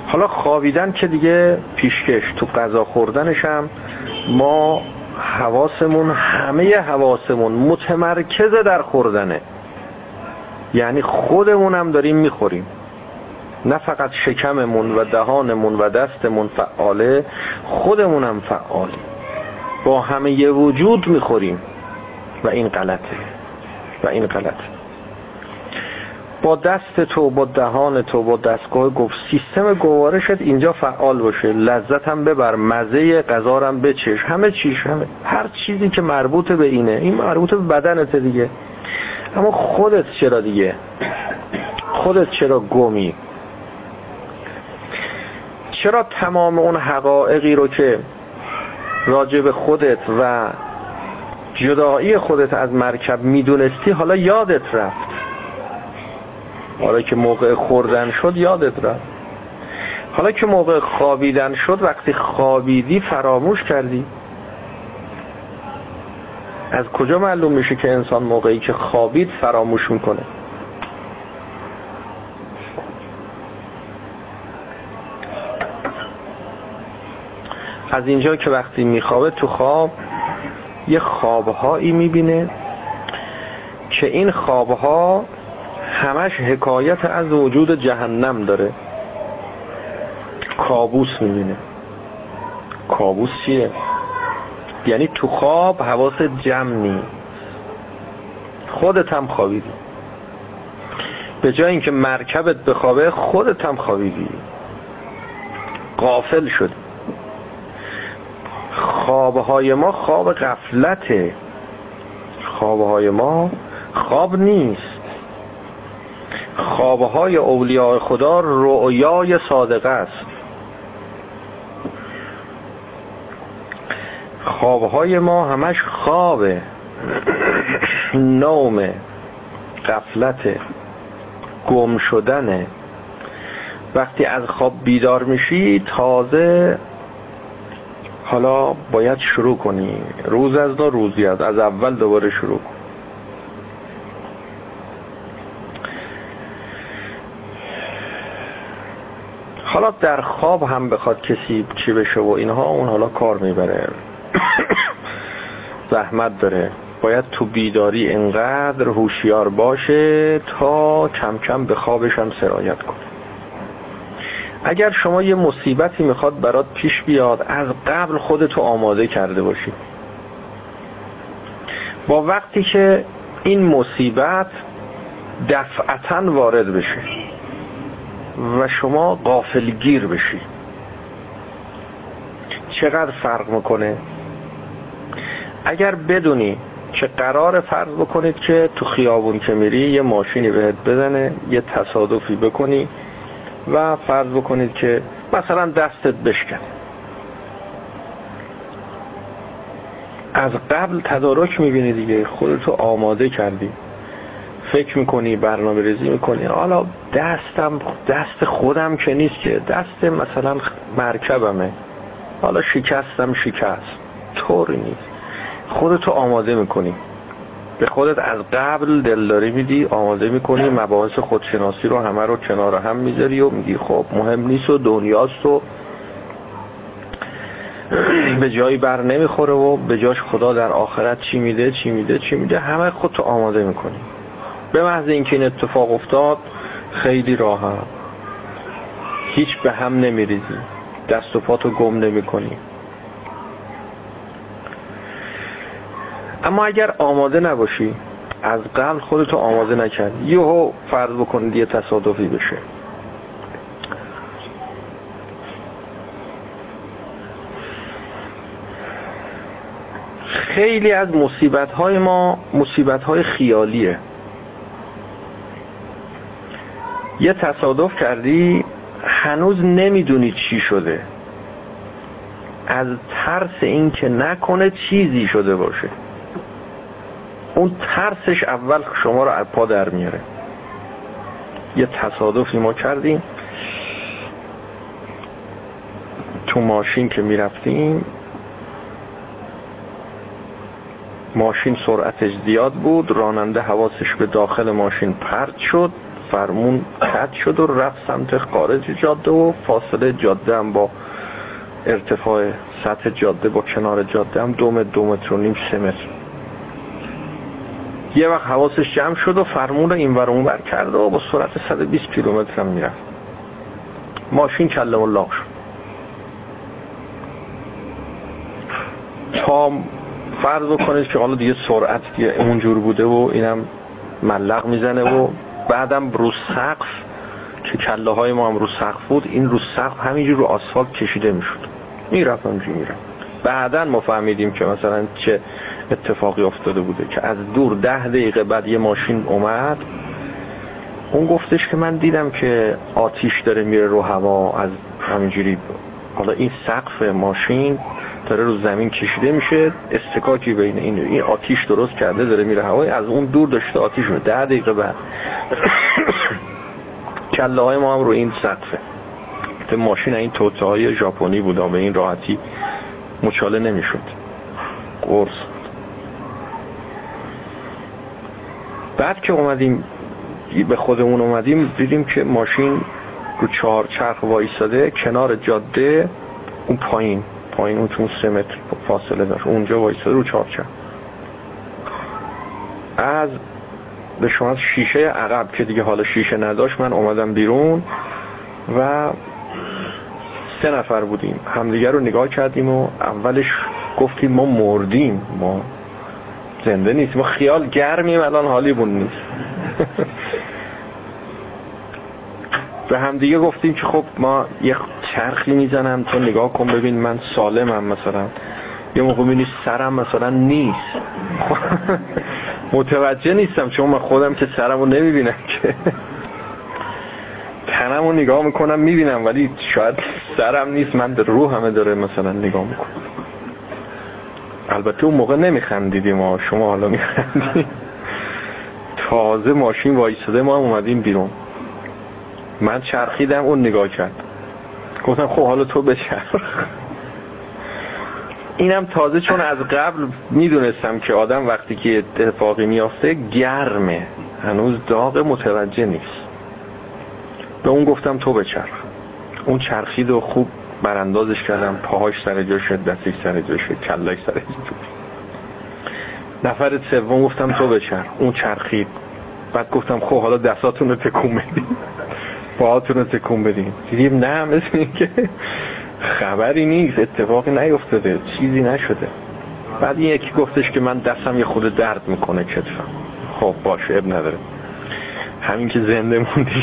حالا خوابیدن که دیگه پیشکش تو غذا خوردنش هم ما حواسمون همه حواسمون متمرکز در خوردنه. یعنی خودمون هم داریم می‌خوریم. نه فقط شکممون و دهانمون و دستمون فعاله خودمون هم فعاله با همه وجود می‌خوریم. و این غلطه. و این غلطه. با دست تو با دهان تو با دستگاه گفت سیستم گوارشت اینجا فعال باشه. لذت هم ببر مزه غذا هم بچش. همه چیش همه هر چیزی که مربوط به اینه. این مربوط به بدنت دیگه. اما خودت چرا دیگه؟ خودت چرا گمی؟ چرا تمام اون حقایقی رو که راجب خودت و جدایی خودت از مرکب می‌دونستی حالا یادت رفت. حالا که موقع خوردن شد یادت رفت. حالا که موقع خوابیدن شد وقتی خوابیدی فراموش کردی. از کجا معلوم میشه که انسان موقعی که خوابید فراموش می‌کنه؟ از اینجا که وقتی میخوابه تو خواب یه خوابهایی می‌بینه که این خوابها همش حکایت از وجود جهنم داره. کابوس می‌بینه. کابوس چیه؟ یعنی تو خواب حواس جمع نی. خودت هم خوابیدی. به جای اینکه مرکبت بخوابه خودت هم خوابیدی. قافل شد خوابهای ما خواب غفلته خوابهای ما خواب نیست. خوابهای اولیاء خدا رؤیای صادقه است. خوابهای ما همش خوابه. نوم قفلت گم شدنه. وقتی از خواب بیدار میشی تازه حالا باید شروع کنی. روز از نو روزی از از اول دوباره شروع کن. حالا در خواب هم بخواد کسی چی بشه و اینها اون حالا کار می‌بره. زحمت داره. باید تو بیداری انقدر هوشیار باشه تا کم کم به خوابش هم سرایت کنه. اگر شما یه مصیبتی می‌خواد برات پیش بیاد از قبل خودتو آماده کرده باشی. با وقتی که این مصیبت دفعتا وارد بشه و شما قافلگیر بشی. چقدر فرق می‌کنه؟ اگر بدونی که قرار فرض بکنید که تو خیابون که میری یه ماشینی بهت بزنه یه تصادفی بکنی و فرض بکنید که مثلا دستت بشکن. از قبل تدارک می‌بینی دیگه خودتو آماده کردی. فکر می‌کنی برنامه ریزی می‌کنی. حالا دستم دست خودم که نیست که. دست مثلا مرکبمه. حالا شکستم شکست. طوری نیست. خودتو آماده می‌کنی. به خودت از قبل دلداری میدی آماده می‌کنی مباحث خودشناسی رو همه رو کنار هم می‌ذاری و میگی خب مهم نیست و دنیاست و به جایی بر نمی‌خوره و به جاش خدا در آخرت چی میده چی میده چی میده همه خودتو آماده می‌کنی. به محض اینکه این اتفاق افتاد خیلی راحت. هیچ به هم نمیریزی. دست و پاتو گم نمی اما اگر آماده نباشی از قبل خودتو آماده نکرد. یهو فرض بکنید یه تصادفی بشه. خیلی از مصیبت های ما مصیبت های خیالیه. یه تصادف کردی هنوز نمی‌دونی چی شده. از ترس این که نکنه چیزی شده باشه. اون ترسش اول شما رو از پا در میاره. یه تصادفی ما کردیم. تو ماشین که می‌رفتیم ماشین سرعتش زیاد بود راننده حواسش به داخل ماشین پرد شد فرمون کت شد و رفت سمت خارج جاده و فاصله جاده هم با ارتفاع سطح جاده با کنار جاده هم دو متر دو متر و نیم سه متر. یه وقت حواسش جمع شد و فرمون رو این اون بر کرده و با سرعت 120 کیلومتر هم می‌رفت. ماشین کله و لاغ شد. تا فرض بکنید که حالا دیگه سرعت دیگه اونجور بوده و اینم ملق می‌زنه و بعدم رو سقف که کله های ما هم رو سقف بود این رو سقف همینجور رو آسفالت کشیده می‌شد. می‌رفت همینجور می‌رفت. بعدا ما فهمیدیم که مثلا چه اتفاقی افتاده بوده که از دور ده دقیقه بعد یه ماشین اومد. اون گفتش که من دیدم که آتیش داره میره رو هوا از همینجوری. حالا این سقف ماشین داره رو زمین کشیده میشه استکاکی بین این این. آتیش درست کرده داره میره هوای. از اون دور داشته آتیش رو ده دقیقه بعد. کله های ما هم رو این سقفه. ماشین این توته ژاپنی بود به این راحتی مچاله نمی‌شد. قرص. بعد که اومدیم به خودمون اومدیم دیدیم که ماشین رو چهار چرخ وایستاده کنار جاده اون پایین. پایین اون چون سه متر فاصله داشت. اونجا وایستاده رو چهار چرخ. از به شما شیشه عقب که دیگه حالا شیشه نداشت من اومدم بیرون و سه نفر بودیم. همدیگه رو نگاه کردیم و اولش گفتیم ما مردیم. ما زنده نیست ما خیال گرمیم الان حالی بون نیست. به همدیگه گفتیم که خب ما یه چرخی می‌زنم تو نگاه کن ببین من سالمم مثلا. یه موقع می‌بینی سرم مثلا نیست. متوجه نیستم چون من خودم که سرم رو نمی‌بینم که. تنم رو نگاه می‌کنم می‌بینم ولی شاید سرم نیست. من روح همه داره مثلا نگاه می‌کنم البته اون موقع نمیخندیدیم ما شما حالا میخندیم تازه ماشین وایساده ما هم اومدیم بیرون. من چرخیدم اون نگاه کرد. گفتم خب حالا تو بچرخ. اینم تازه چون از قبل می‌دونستم که آدم وقتی که اتفاقی میافته گرمه. هنوز داغ متوجه نیست. به اون گفتم تو بچرخ. اون چرخید و خوب براندازش کردم. پاهاش سر جاشه دستش سر جاشه کلاش سر جاشه نفر سوم گفتم تو بچرخ. اون چرخید. بعد گفتم خب حالا دستاتون رو تکون بدین. پاهاتون رو تکون بدین. دیدیم نه مثل این که خبری نیست. اتفاقی نیفتاده. چیزی نشده. بعد این یکی گفتش که من دستم یه خود درد می‌کنه کتفم. خب باشه اب نداره. همین که زنده موندی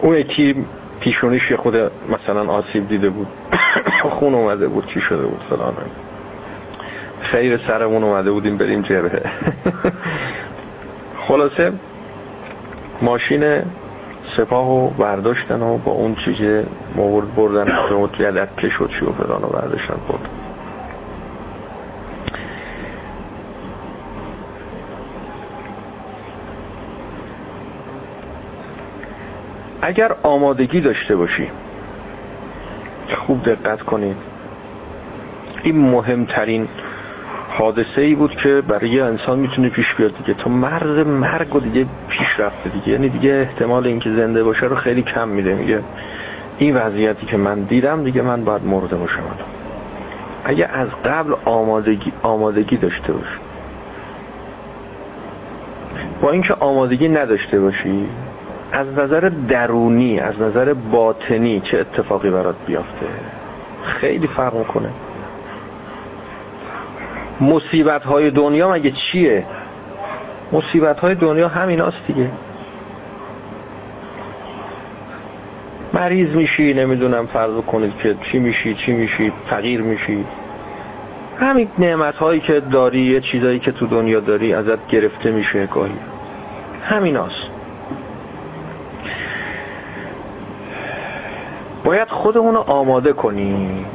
اون یکی پیشونیش خود مثلا آسیب دیده بود. خون اومده بود چی شده بود فلان. خیر سرمون اومده بودیم بریم جبهه. خلاصه ماشین سپاه و برداشتن و با اون چیزی مورد بردن به یدک کش و چی و فلان و برداشتن بردن اگر آمادگی داشته باشی خوب دقت کنید این مهمترین حادثه ای بود که برای انسان می‌تونه پیش بیاد دیگه. تو مرز مرگ و دیگه پیش رفته دیگه. یعنی دیگه احتمال اینکه زنده باشه رو خیلی کم میده. میگه این وضعیتی که من دیدم دیگه من باید مرده باشم. اگه از قبل آمادگی آمادگی داشته باشی. با اینکه آمادگی نداشته باشی از نظر درونی از نظر باطنی چه اتفاقی برات بیافته؟ خیلی فرق می‌کنه. مصیبت های دنیا مگه چیه؟ مصیبت های دنیا همین هست دیگه. مریض میشی نمی‌دونم فرض کنید که چی میشی چی میشی فقیر میشی. همین نعمت هایی که داری یه چیزایی که تو دنیا داری ازت گرفته میشه گاهی. همین هست باید خودمون رو آماده کنیم.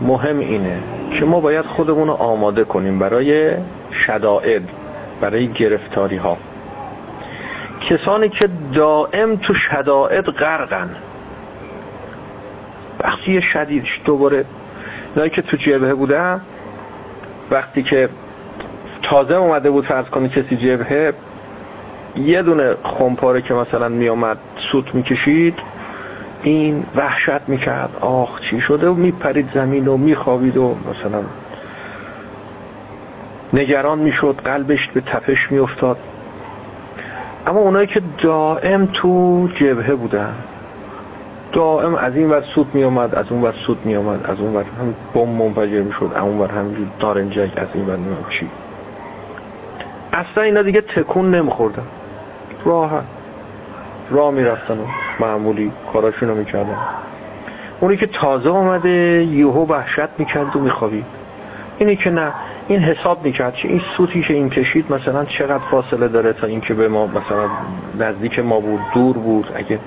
مهم اینه که ما باید خودمون رو آماده کنیم برای شدائد برای گرفتاری ها کسانی که دائم تو شدائد غرقن. وقتی شدید دوباره اینایی که تو جبهه بودن وقتی که تازه اومده بود فرض کنی کسی جبهه یه دونه خمپاره که مثلا میامد سوت می‌کشید این وحشت می‌کرد. آخ چی شده؟ و میپرید زمین و میخوابید و مثلا نگران می‌شد قلبش به تپش میافتاد. اما اونایی که دائم تو جبهه بودن دائم از این ور سود می آمد از اون ور سود می آمد از اون ور هم بم منفجر می شد اون ور همینجور دارنجک از این ور نمیم چی. اصلا اینا دیگه تکون نمیخوردن. راحت. راه می‌رفتن. و معمولی کاراشونو می‌کردن. اونی که تازه آمده یهو وحشت می‌کرد و میخوابید. اینی که نه این حساب می‌کرد که این سوتی که این کشید مثلا چقدر فاصله داره تا اینکه به ما مثلا نزدیک ما بود دور بود. اگه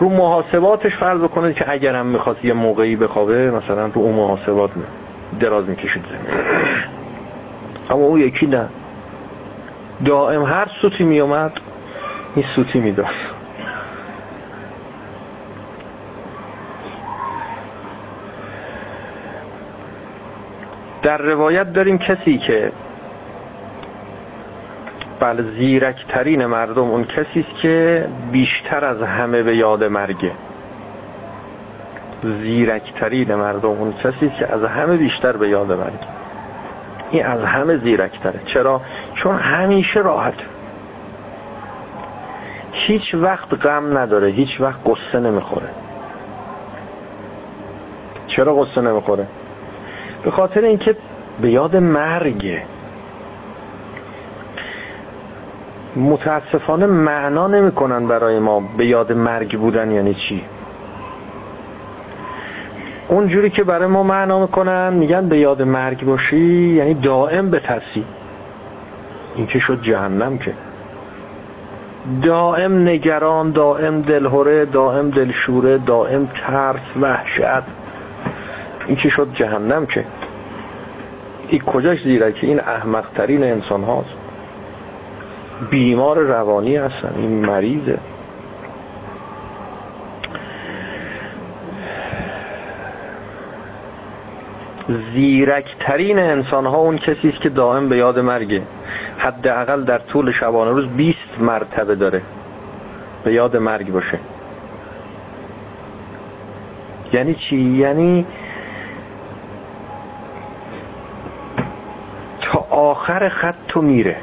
رو محاسباتش فرض بکنید که اگرم می‌خواد یه موقعی بخوابه مثلا رو اون محاسبات دراز می‌کشید زمین. اما اون یکی نه. دائم هر سوتی میومد این سوتی می‌داد. در روایت داریم کسی که بله زیرکترین مردم اون کسی است که بیشتر از همه به یاد مرگه زیرکترین مردم اون کسی است که از همه بیشتر به یاد مرگه این از همه زیرکتره. چرا؟ چون همیشه راحت. هیچ وقت غم نداره هیچ وقت قصه نمی‌خوره. چرا قصه نمی‌خوره؟ به خاطر اینکه به یاد مرگه. متاسفانه معنا نمی‌کنن برای ما به یاد مرگ بودن یعنی چی. اونجوری که برای ما معنا می‌کنن میگن به یاد مرگ باشی یعنی دائم بترسی این که شد؟ جهنم که. دائم نگران دائم دلهوره دائم دلشوره دائم ترس وحشت. این که شد؟ جهنم که این کجاش زیره که این احمقترین انسان هاست؟ بیمار روانی هستن این مریضه. زیرکترین انسان ها اون کسی است که دائم به یاد مرگه. حداقل در طول شبانه روز 20 مرتبه داره به یاد مرگ باشه. یعنی چی؟ یعنی تا آخر خط تو میره.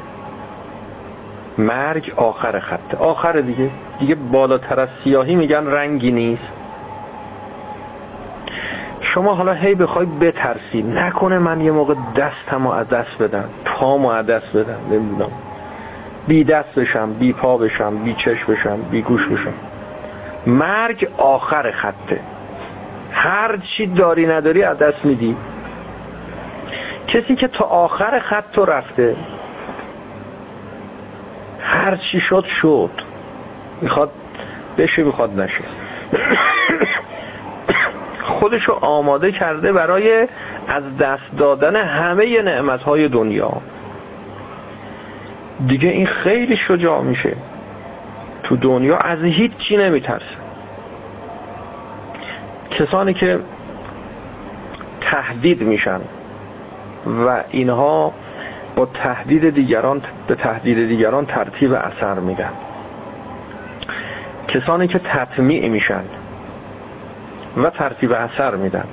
مرگ آخر خط. آخر دیگه. دیگه بالاتر از سیاهی میگن رنگی نیست. شما حالا هی بخوای بترسی. نکنه من یه موقع دستم از دست بدم. پامو از دست بدم. نمی‌دونم. بی دست بشم بی پا بشم بی چش بشم بی گوش بشم. مرگ آخر خطه. هر چی داری نداری از دست میدی. کسی که تا آخر خط تو رفته. هر چی شد شد. می‌خواد بشه می‌خواد نشه. خودشو آماده کرده برای از دست دادن همه نعمتهای دنیا. دیگه این خیلی شجاع میشه. تو دنیا از هیچ چی نمیترسه. کسانی که تهدید میشن. و اینها با تهدید دیگران به تهدید دیگران ترتیب اثر میدن. کسانی که تطمیع میشن و ترتیب اثر میدن.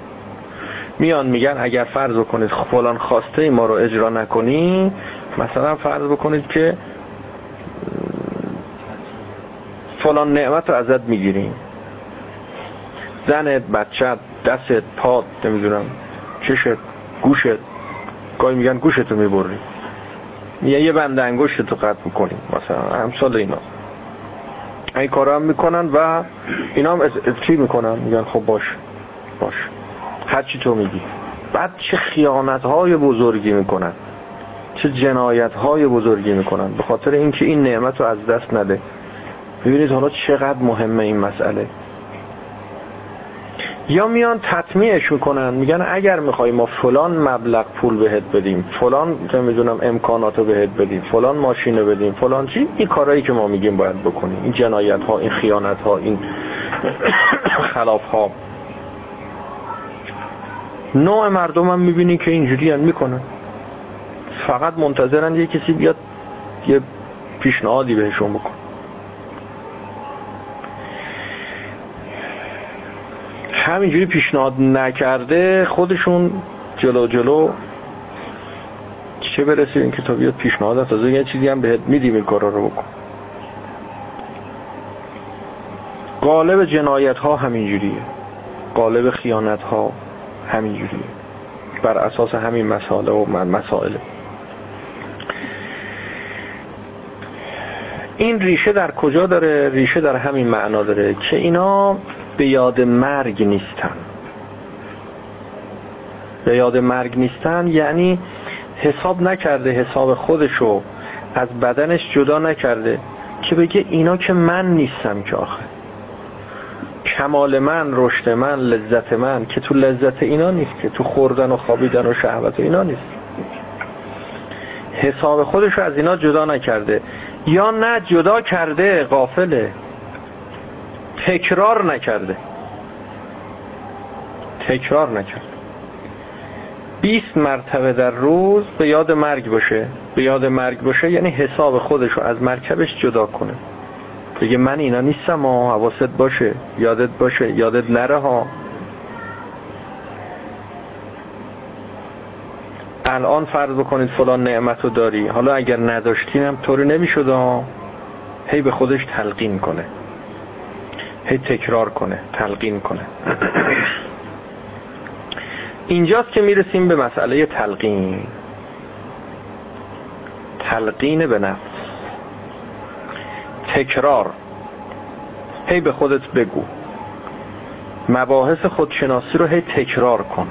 میان میگن اگر فرض بکنید فلان خواسته ما رو اجرا نکنی مثلا فرض بکنید که فلان نعمت رو ازت می‌گیریم. زنت بچت دستت پاد نمی‌دونم چشت گوشت گاهی میگن گوشتو می‌بری میگن یه بند انگشت تو قطع می‌کنیم. مثلا همسال اینا. این کار هم می‌کنن و اینا هم چی می‌کنن؟ میگن خب باش باش. هرچی تو میگی. بعد چه خیانت های بزرگی می‌کنن. چه جنایت های بزرگی می‌کنن. به خاطر اینکه این نعمت رو از دست نده. ببینید حالا چقدر مهمه این مسئله. یا میان تطمیعش می‌کنن میگن اگر می‌خوای ما فلان مبلغ پول بهت بدیم فلان که می‌دونم امکانات رو بهت بدیم فلان ماشین رو بدیم فلان چی این کارهایی که ما میگیم باید بکنیم. این جنایت ها این خیانت ها این خلاف ها نوع مردم هم می‌بینی که اینجوری هم می‌کنن. فقط منتظرن یه کسی بیاد یه پیشنهادی بهشون بکن همینجوری پیشنهاد نکرده خودشون جلو جلو چه برسه این کتاب بیاد پیشنهاد تازه یه چیزی هم بهت میدیم این کارا رو بکن. قالب جنایت ها همینجوریه. قالب خیانت ها همینجوریه. بر اساس همین مسائل و مسائل. این ریشه در کجا داره؟ ریشه در همین معنا داره که اینا به یاد مرگ نیستن. به یاد مرگ نیستن یعنی حساب نکرده حساب خودشو از بدنش جدا نکرده که بگه اینا که من نیستم که آخه. کمال من رشد من لذت من که تو لذت اینا نیست که تو خوردن و خوابیدن و شهوت اینا نیست. حساب خودشو از اینا جدا نکرده. یا نه جدا کرده قافله تکرار نکرده. تکرار نکرده. 20 مرتبه در روز به یاد مرگ باشه. به یاد مرگ باشه یعنی حساب خودشو از مرکبش جدا کنه. بگه من اینا نیستم ها حواست باشه یادت باشه یادت نره ها. الان فرض بکنید فلان نعمت رو داری. حالا اگر نداشتینم طوری نمی‌شد ها. هی به خودش تلقین کنه. هی تکرار کنه تلقین کنه. اینجاست که می‌رسیم به مسئله تلقین. تلقین به نفس. تکرار. هی به خودت بگو. مباحث خودشناسی رو هی تکرار کن.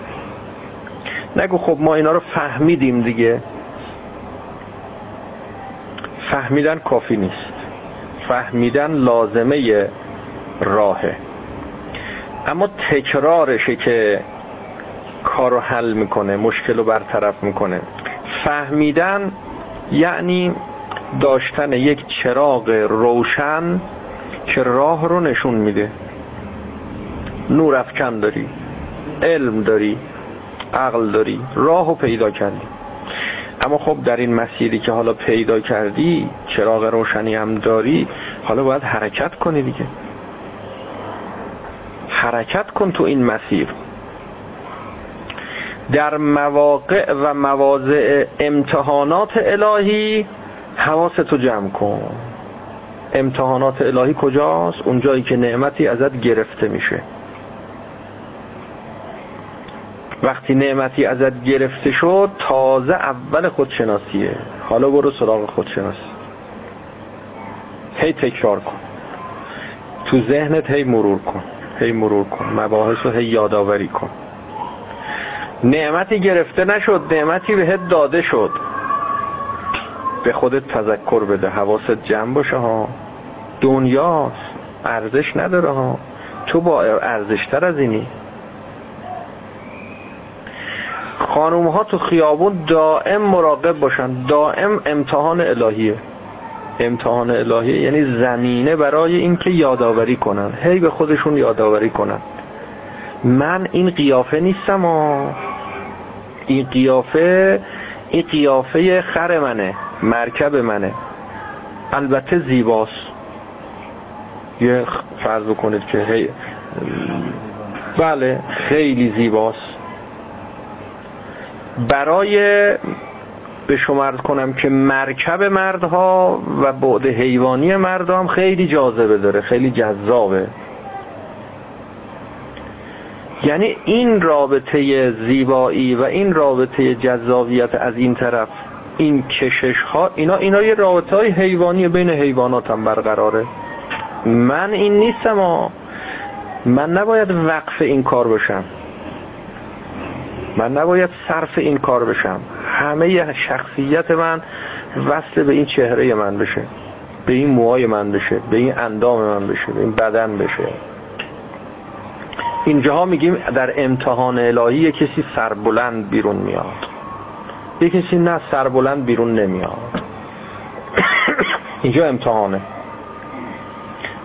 نگو خب ما اینا رو فهمیدیم دیگه. فهمیدن کافی نیست. فهمیدن لازمه راهه. اما تکرارشه که کارو حل می‌کنه مشکل رو برطرف می‌کنه. فهمیدن یعنی داشتن یک چراغ روشن که راه رو نشون میده. نور افکن داری علم داری عقل داری راه رو پیدا کردی. اما خب در این مسیری که حالا پیدا کردی چراغ روشنی هم داری حالا باید حرکت کنی دیگه. حرکت کن تو این مسیر. در مواقع و مواضع امتحانات الهی حواستو جمع کن. امتحانات الهی کجاست؟ اونجایی که نعمتی ازت گرفته میشه. وقتی نعمتی ازت گرفته شد تازه اول خودشناسیه. حالا برو سراغ خودشناسی. هی تکرار کن. تو ذهنت هی مرور کن. هی مرور کن مباحث رو هی یادآوری کن. نعمتی گرفته نشد نعمتی بهت داده شد. به خودت تذکر بده حواست جمع باشه ها. دنیاست ارزش نداره ها. تو با ارزشتر از اینی. خانوم ها تو خیابون دائم مراقب باشن دائم امتحان الهیه. امتحان الهیه یعنی زمینه برای اینکه یادآوری کنن. هی به خودشون یادآوری کنن. من این قیافه نیستم ها این قیافه این قیافه خر منه مرکب منه. البته زیباست. یه فرض بکنید که هی بله خیلی زیباست. برای به شما کنم که مرکب مردها و بعد حیوانی مردها هم خیلی جاذبه داره خیلی جذابه. یعنی این رابطه زیبایی و این رابطه جذابیت از این طرف این کشش ها اینا اینا یه رابطه های حیوانی بین حیوانات هم برقراره. من این نیستم ها من نباید وقف این کار بشم. من نباید صرف این کار بشم. همه شخصیت من وصل به این چهره من بشه. به این موهای من بشه. به این اندام من بشه. به این بدن بشه. اینجاها میگیم در امتحان الهی کسی سربلند بیرون میاد. یه کسی نه سربلند بیرون نمیاد. اینجا امتحانه.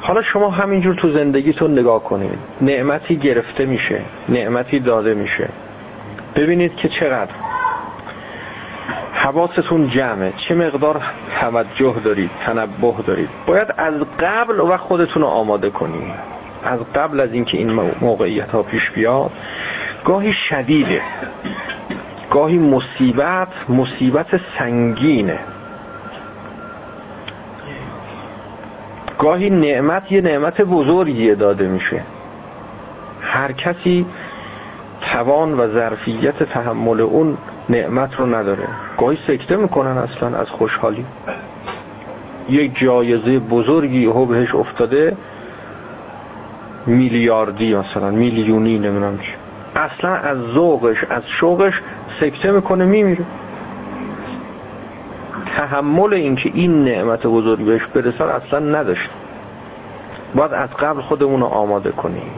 حالا شما همینجور تو زندگیتون نگاه کنید. نعمتی گرفته میشه. نعمتی داده میشه. ببینید که چقدر. حواستون جمعه. چه مقدار توجه دارید تنبه دارید. باید از قبل و خودتون رو آماده کنید. از قبل از اینکه این موقعیت ها پیش بیاد گاهی شدیده. گاهی مصیبت مصیبت سنگینه. گاهی نعمت یه نعمت بزرگی داده میشه. هر کسی توان و ظرفیت تحمل اون نعمت رو نداره. گاهی سکته می‌کنن اصلا از خوشحالی. یک جایزه بزرگی هو بهش افتاده میلیاردی مثلا میلیونی نمی‌دونم چی. اصلا از ذوقش از شوقش سکته می‌کنه میمیره. تحمل اینکه این نعمت بزرگی بهش برسن اصلا نداشت. باید از قبل خودمون رو آماده کنیم.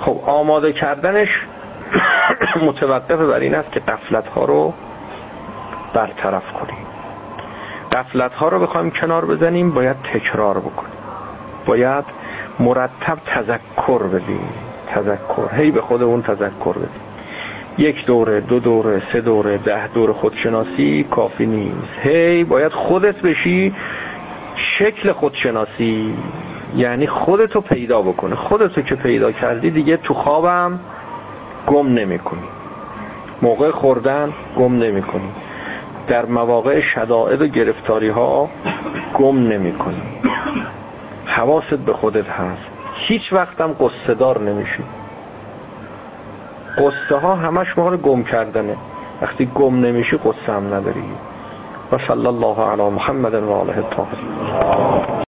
خب آماده کردنش متوقف بر این است که قفلت ها رو برطرف کنیم. قفلت ها رو بخوایم کنار بزنیم باید تکرار بکنیم. باید مرتب تذکر بدیم. تذکر. هی به خودمون تذکر بدیم. یک دوره دو دوره سه دوره ده دوره خودشناسی کافی نیست. هی باید خودت بشی شکل خودشناسی. یعنی خودتو پیدا بکنه. خودتو که پیدا کردی دیگه تو خوابم گم نمی کنی موقع خوردن گم نمی کنی در مواقع شدائد و گرفتاری ها گم نمی کنی حواست به خودت هست. هیچ وقتم قصدار نمیشی. قصه ها همش مال گم کردنه. وقتی گم نمیشی قصه هم نداری. و صلی الله علی محمد و آله الطاهرین